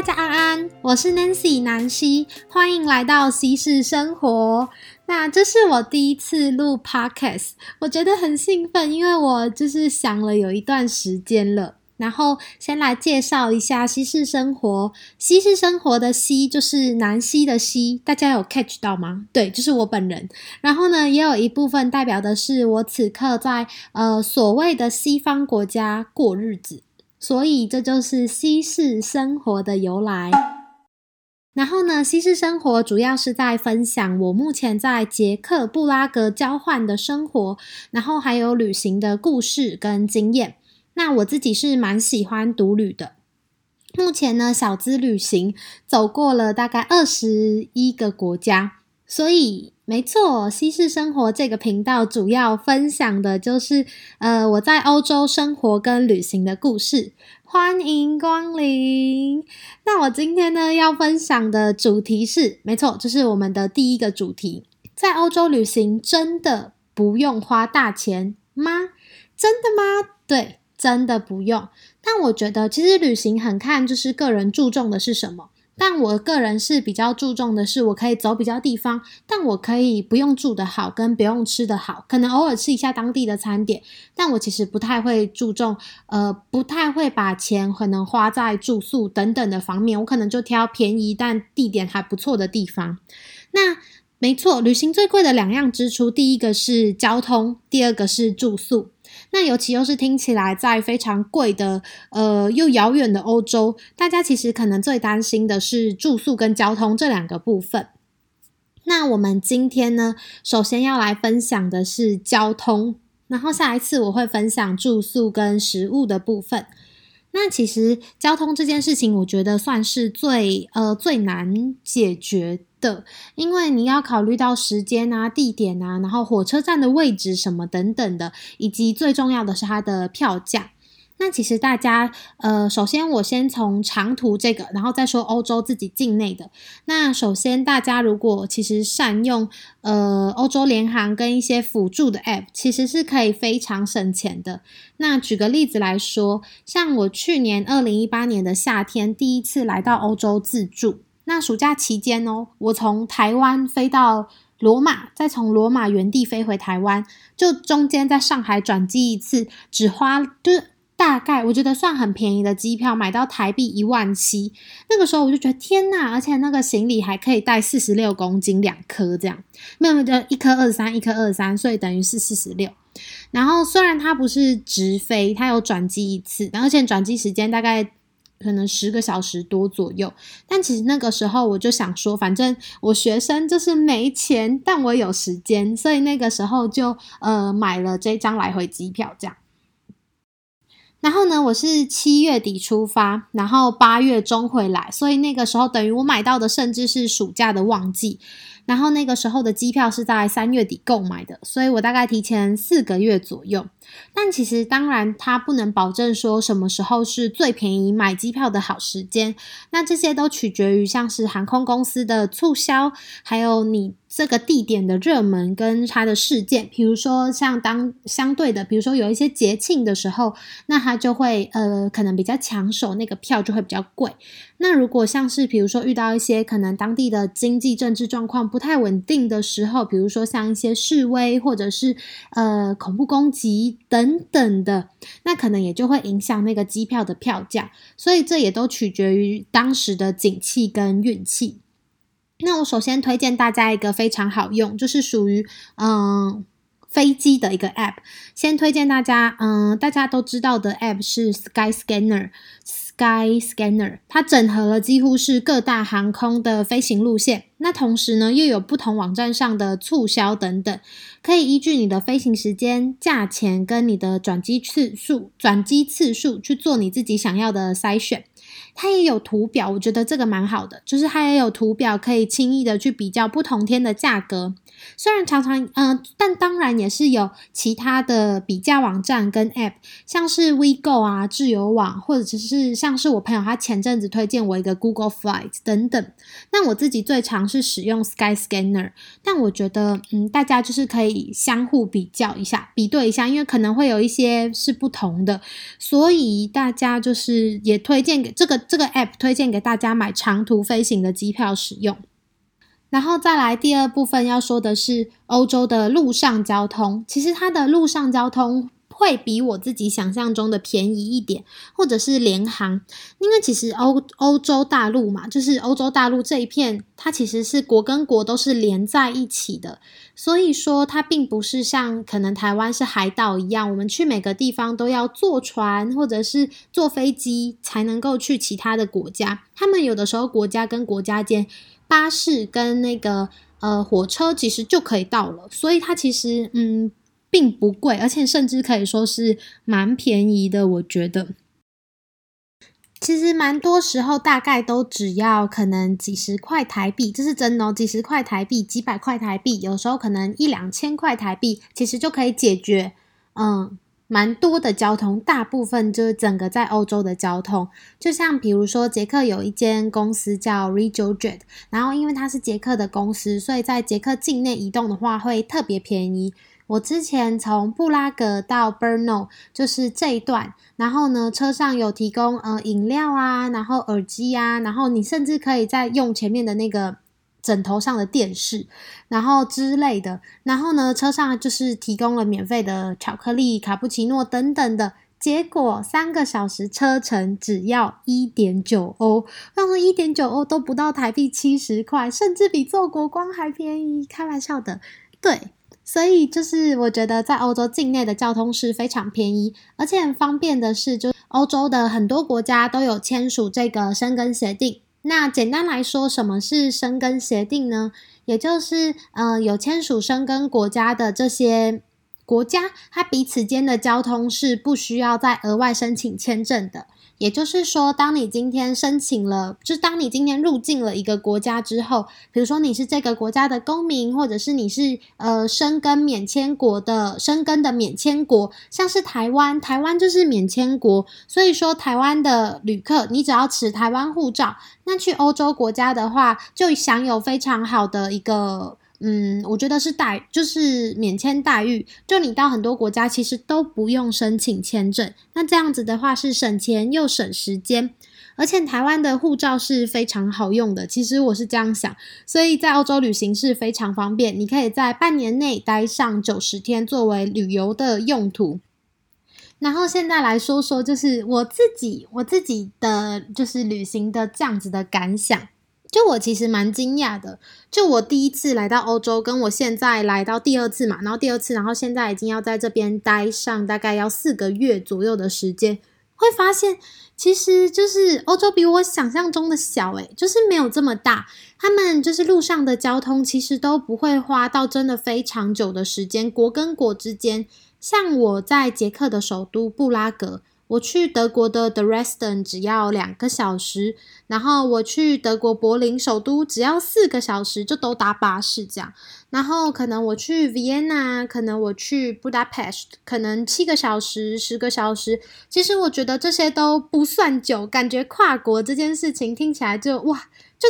大家安安，我是 Nancy 南希，欢迎来到西式生活。那这是我第一次录 Podcast，我觉得很兴奋，因为我就是想了有一段时间了。然后先来介绍一下西式生活，西式生活的西就是南希的希，大家有 catch 到吗？对，就是我本人。然后呢，也有一部分代表的是我此刻在呃所谓的西方国家过日子，所以这就是西式生活的由来。然后呢，西式生活主要是在分享我目前在捷克布拉格交换的生活，然后还有旅行的故事跟经验。那我自己是蛮喜欢独旅的，目前呢，小资旅行走过了大概二十一个国家，所以没错，西式生活这个频道主要分享的就是呃我在欧洲生活跟旅行的故事，欢迎光临。那我今天呢要分享的主题是，没错，这是我们的第一个主题，在欧洲旅行真的不用花大钱吗？真的吗？对。真的不用，但我觉得其实旅行很看就是个人注重的是什么。但我个人是比较注重的是，我可以走比较地方，但我可以不用住得好，跟不用吃得好，可能偶尔吃一下当地的餐点。但我其实不太会注重，呃，不太会把钱可能花在住宿等等的方面。我可能就挑便宜但地点还不错的地方。那没错，旅行最贵的两样支出，第一个是交通，第二个是住宿。那尤其又是听起来在非常贵的，呃，又遥远的欧洲，大家其实可能最担心的是住宿跟交通这两个部分。那我们今天呢，首先要来分享的是交通，然后下一次我会分享住宿跟食物的部分。那其实交通这件事情，我觉得算是最，呃，最难解决的，因为你要考虑到时间啊、地点啊，然后火车站的位置什么等等的，以及最重要的是它的票价。那其实大家，呃，首先我先从长途这个，然后再说欧洲自己境内的。那首先大家如果其实善用，呃，欧洲联航跟一些辅助的 App，其实是可以非常省钱的。那举个例子来说，像我去年二零一八年的夏天第一次来到欧洲自助。那暑假期间哦，我从台湾飞到罗马，再从罗马原地飞回台湾，就中间在上海转机一次，只花就是大概我觉得算很便宜的机票，买到台币一万七。那个时候我就觉得天呐，而且那个行李还可以带四十六公斤两颗这样，没有就一颗二三，一颗二三，所以等于是四十六。然后虽然它不是直飞，它有转机一次，而且转机时间大概。可能十个小时多左右，但其实那个时候我就想说，反正我学生就是没钱，但我有时间，所以那个时候就呃买了这张来回机票，这样。然后呢，我是七月底出发，然后八月中回来，所以那个时候等于我买到的甚至是暑假的旺季。然后那个时候的机票是在三月底购买的，所以我大概提前四个月左右。但其实当然，它不能保证说什么时候是最便宜买机票的好时间。那这些都取决于像是航空公司的促销，还有你这个地点的热门跟它的事件。比如说像当相对的，比如说有一些节庆的时候，那它就会呃可能比较抢手，那个票就会比较贵。那如果像是比如说遇到一些可能当地的经济政治状况不太稳定的时候，比如说像一些示威或者是呃恐怖攻击等等的，那可能也就会影响那个机票的票价。所以这也都取决于当时的景气跟运气。那我首先推荐大家一个非常好用，就是属于嗯飞机的一个 App。先推荐大家嗯大家都知道的 App 是 Skyscanner。Sky Scanner，它整合了几乎是各大航空的飞行路线，那同时呢，又有不同网站上的促销等等，可以依据你的飞行时间、价钱跟你的转机次数、转机次数去做你自己想要的筛选。它也有图表，我觉得这个蛮好的，就是它也有图表可以轻易的去比较不同天的价格。虽然常常，嗯、呃，但当然也是有其他的比价网站跟 App，像是 WeGo 啊、自由网，或者只是像是我朋友他前阵子推荐我一个 Google Flight 等等。那我自己最常是使用 Skyscanner，但我觉得，嗯，大家就是可以相互比较一下、比对一下，因为可能会有一些是不同的，所以大家就是也推荐给这个这个 app 推荐给大家买长途飞行的机票使用。然后再来第二部分要说的是欧洲的陆上交通，其实它的陆上交通。会比我自己想象中的便宜一点，或者是联航，因为其实欧欧洲大陆嘛，就是欧洲大陆这一片，它其实是国跟国都是连在一起的，所以说它并不是像可能台湾是海岛一样，我们去每个地方都要坐船或者是坐飞机才能够去其他的国家。他们有的时候国家跟国家间巴士跟那个呃火车其实就可以到了，所以它其实嗯。并不贵，而且甚至可以说是蛮便宜的。我觉得，其实蛮多时候大概都只要可能几十块台币，这是真的哦，几十块台币、几百块台币，有时候可能一两千块台币，其实就可以解决，嗯，蛮多的交通。大部分就是整个在欧洲的交通，就像比如说捷克有一间公司叫 RegioJet，然后因为它是捷克的公司，所以在捷克境内移动的话会特别便宜。我之前从布拉格到 Brno 就是这一段，然后呢，车上有提供呃饮料啊，然后耳机啊，然后你甚至可以再用前面的那个枕头上的电视，然后之类的，然后呢，车上就是提供了免费的巧克力、卡布奇诺等等的。结果三个小时车程只要一点九欧，那么一点九欧都不到台币七十块，甚至比坐国光还便宜，开玩笑的，对。所以就是我觉得在欧洲境内的交通是非常便宜，而且很方便的是，就欧洲的很多国家都有签署这个申根协定。那简单来说，什么是申根协定呢？也就是呃，有签署申根国家的这些国家，它彼此间的交通是不需要再额外申请签证的。也就是说，当你今天申请了，就当你今天入境了一个国家之后，比如说你是这个国家的公民，或者是你是呃申根免签国的申根的免签国，像是台湾，台湾就是免签国，所以说台湾的旅客，你只要持台湾护照，那去欧洲国家的话，就享有非常好的一个。嗯，我觉得是待就是免签待遇，就你到很多国家其实都不用申请签证，那这样子的话是省钱又省时间，而且台湾的护照是非常好用的，其实我是这样想，所以在欧洲旅行是非常方便，你可以在半年内待上九十天作为旅游的用途。然后现在来说说，就是我自己我自己的就是旅行的这样子的感想。就我其实蛮惊讶的，就我第一次来到欧洲，跟我现在来到第二次嘛，然后第二次，然后现在已经要在这边待上大概要四个月左右的时间，会发现其实就是欧洲比我想象中的小，诶，就是没有这么大。他们就是路上的交通其实都不会花到真的非常久的时间，国跟国之间，像我在捷克的首都布拉格。我去德国的 Dresden 只要两个小时，然后我去德国柏林首都只要四个小时，就都搭巴士这样。然后可能我去 Vienna，可能我去 Budapest，可能七个小时、十个小时。其实我觉得这些都不算久，感觉跨国这件事情听起来就哇，就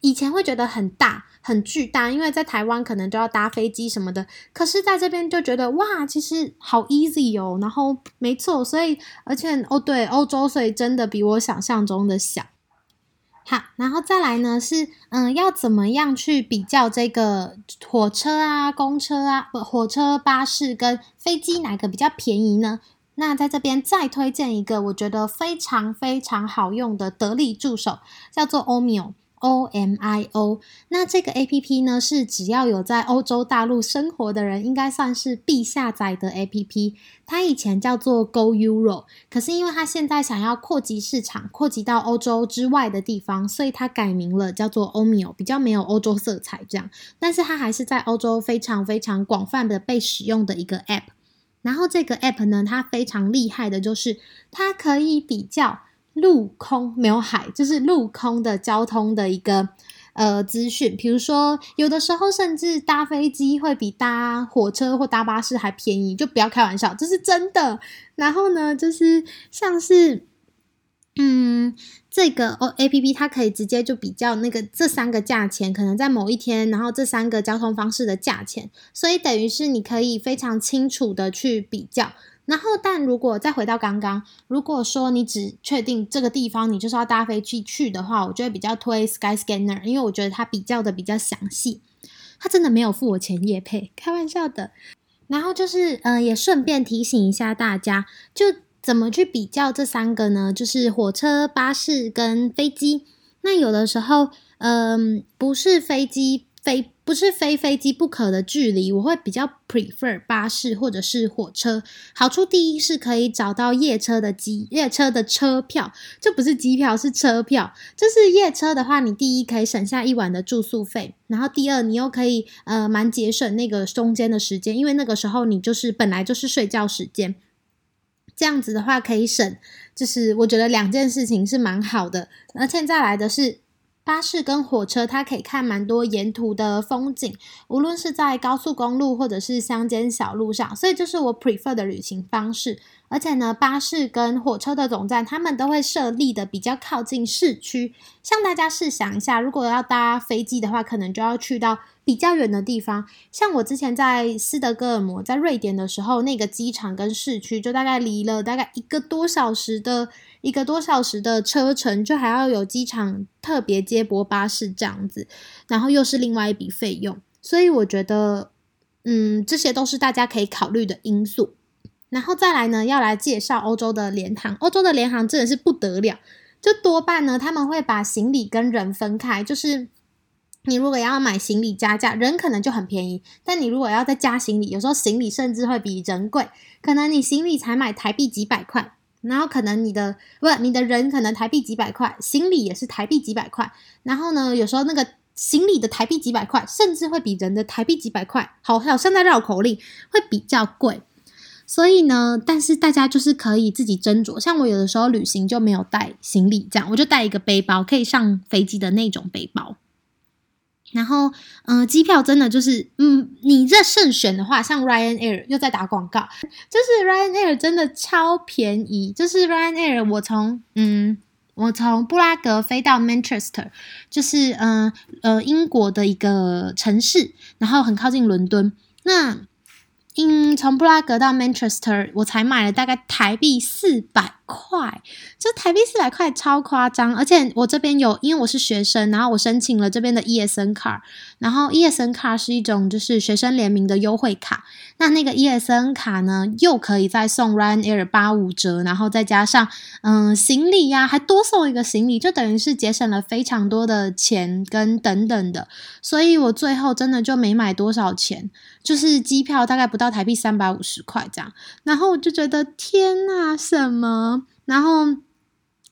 以前会觉得很大。很巨大，因为在台湾可能都要搭飞机什么的，可是在这边就觉得哇，其实好 easy 哦。然后没错，所以而且哦对，欧洲所以真的比我想象中的小。好，然后再来呢是嗯，要怎么样去比较这个火车啊、公车啊、不火车、巴士跟飞机哪个比较便宜呢？那在这边再推荐一个我觉得非常非常好用的得力助手，叫做 Omio。O M I O，那这个 A P P 呢，是只要有在欧洲大陆生活的人，应该算是必下载的 A P P。它以前叫做 Go Euro，可是因为它现在想要扩及市场，扩及到欧洲之外的地方，所以它改名了，叫做 Omio，比较没有欧洲色彩这样。但是它还是在欧洲非常非常广泛的被使用的一个 App。然后这个 App 呢，它非常厉害的就是它可以比较。陆空没有海，就是陆空的交通的一个呃资讯。比如说，有的时候甚至搭飞机会比搭火车或搭巴士还便宜，就不要开玩笑，这是真的。然后呢，就是像是嗯，这个哦，A P P 它可以直接就比较那个这三个价钱，可能在某一天，然后这三个交通方式的价钱，所以等于是你可以非常清楚的去比较。然后，但如果再回到刚刚，如果说你只确定这个地方你就是要搭飞机去的话，我就会比较推 Skyscanner，因为我觉得它比较的比较详细。它真的没有付我钱也配，开玩笑的。然后就是，嗯、也顺便提醒一下大家，就。怎么去比较这三个呢？就是火车、巴士跟飞机。那有的时候，嗯，不是飞机飞，不是非飞机不可的距离，我会比较 prefer 巴士或者是火车。好处第一是可以找到夜车的机，夜车的车票，这不是机票，是车票。就是夜车的话，你第一可以省下一晚的住宿费，然后第二你又可以呃蛮节省那个中间的时间，因为那个时候你就是本来就是睡觉时间。这样子的话可以省，就是我觉得两件事情是蛮好的，而且再来的是巴士跟火车，它可以看蛮多沿途的风景，无论是在高速公路或者是乡间小路上，所以就是我 prefer 的旅行方式。而且呢，巴士跟火车的总站，他们都会设立的比较靠近市区。像大家试想一下，如果要搭飞机的话，可能就要去到比较远的地方。像我之前在斯德哥尔摩，在瑞典的时候，那个机场跟市区就大概离了大概一个多小时的一个多小时的车程，就还要有机场特别接驳巴士这样子，然后又是另外一笔费用。所以我觉得，嗯，这些都是大家可以考虑的因素。然后再来呢，要来介绍欧洲的联航。欧洲的联航真的是不得了，就多半呢，他们会把行李跟人分开。就是你如果要买行李加价，人可能就很便宜，但你如果要再加行李，有时候行李甚至会比人贵。可能你行李才买台币几百块，然后可能你的不你的人可能台币几百块，行李也是台币几百块。然后呢，有时候那个行李的台币几百块，甚至会比人的台币几百块，好，好像在绕口令，会比较贵。所以呢，但是大家就是可以自己斟酌。像我有的时候旅行就没有带行李，这样我就带一个背包，可以上飞机的那种背包。然后，嗯、机票真的就是，嗯，你这慎选的话，像 Ryanair 又在打广告，就是 Ryanair 真的超便宜。就是 Ryanair，我从，嗯，我从布拉格飞到 Manchester，就是，嗯，呃，英国的一个城市，然后很靠近伦敦。那嗯，从布拉格到 Manchester，我才买了大概台币四百。块，就台币四百块超夸张。而且我这边有，因为我是学生，然后我申请了这边的 ESN 卡，然后 ESN 卡是一种就是学生联名的优惠卡。那那个 ESN 卡呢，又可以再送 Ryanair 八五折，然后再加上嗯行李呀、还多送一个行李，就等于是节省了非常多的钱跟等等的。所以我最后真的就没买多少钱，就是机票大概不到台币三百五十块这样。然后我就觉得天呐，什么？然后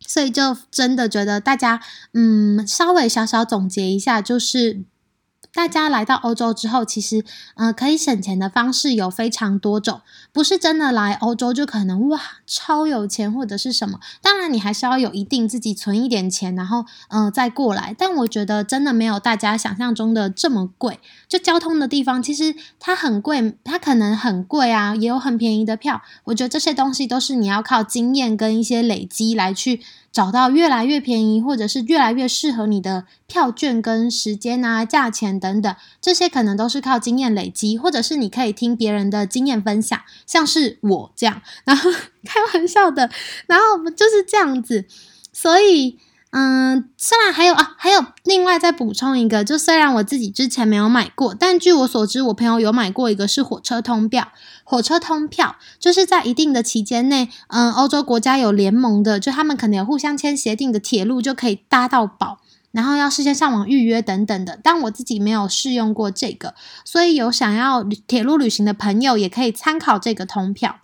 所以就真的觉得大家嗯，稍微小小总结一下，就是。大家来到欧洲之后，其实，呃，可以省钱的方式有非常多种，不是真的来欧洲就可能哇超有钱或者是什么。当然，你还是要有一定自己存一点钱，然后，呃，再过来。但我觉得真的没有大家想象中的这么贵。就交通的地方，其实它很贵，它可能很贵啊，也有很便宜的票。我觉得这些东西都是你要靠经验跟一些累积来去。找到越来越便宜，或者是越来越适合你的票券跟时间啊、价钱等等，这些可能都是靠经验累积，或者是你可以听别人的经验分享，像是我这样，然后开玩笑的，然后就是这样子，所以。嗯，虽然还有啊，还有另外再补充一个，就虽然我自己之前没有买过，但据我所知，我朋友有买过一个是火车通票。火车通票就是在一定的期间内，嗯，欧洲国家有联盟的，就他们可能有互相签协定的铁路就可以搭到宝，然后要事先上网预约等等的。但我自己没有试用过这个，所以有想要铁路旅行的朋友也可以参考这个通票。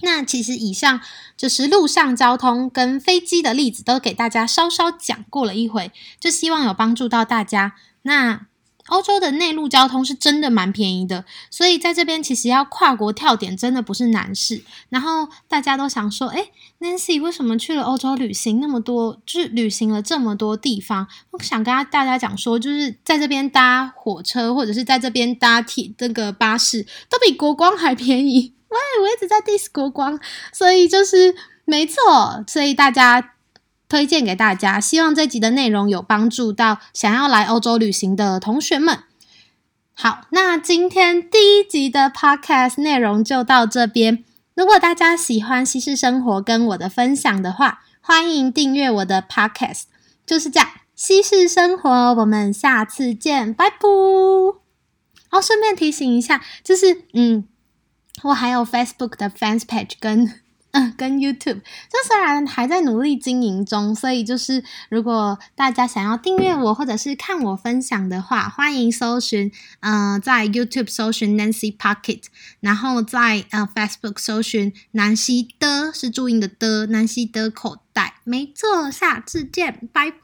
那其实以上就是陆上交通跟飞机的例子，都给大家稍稍讲过了一回，就希望有帮助到大家。那欧洲的内陆交通是真的蛮便宜的，所以在这边其实要跨国跳点真的不是难事。然后大家都想说，诶，Nancy 为什么去了欧洲旅行那么多，就是旅行了这么多地方？我想跟大家讲说，就是在这边搭火车或者是在这边搭铁这个巴士，都比国光还便宜。喂，我一直在 dis 国光，所以就是没错，所以大家推荐给大家。希望这集的内容有帮助到想要来欧洲旅行的同学们。好，那今天第一集的 Podcast 内容就到这边。如果大家喜欢西式生活跟我的分享的话，欢迎订阅我的 Podcast。就是这样，西式生活，我们下次见，拜拜。哦，顺便提醒一下，就是嗯，我还有 Facebook 的 Fans Page 跟。嗯，跟 YouTube，这虽然还在努力经营中，所以就是如果大家想要订阅我或者是看我分享的话，欢迎搜寻，呃，在 YouTube 搜寻 Nancy Pocket，然后在呃 Facebook 搜寻南希的，是注音的的，南希的口袋，没错，下次见，拜拜。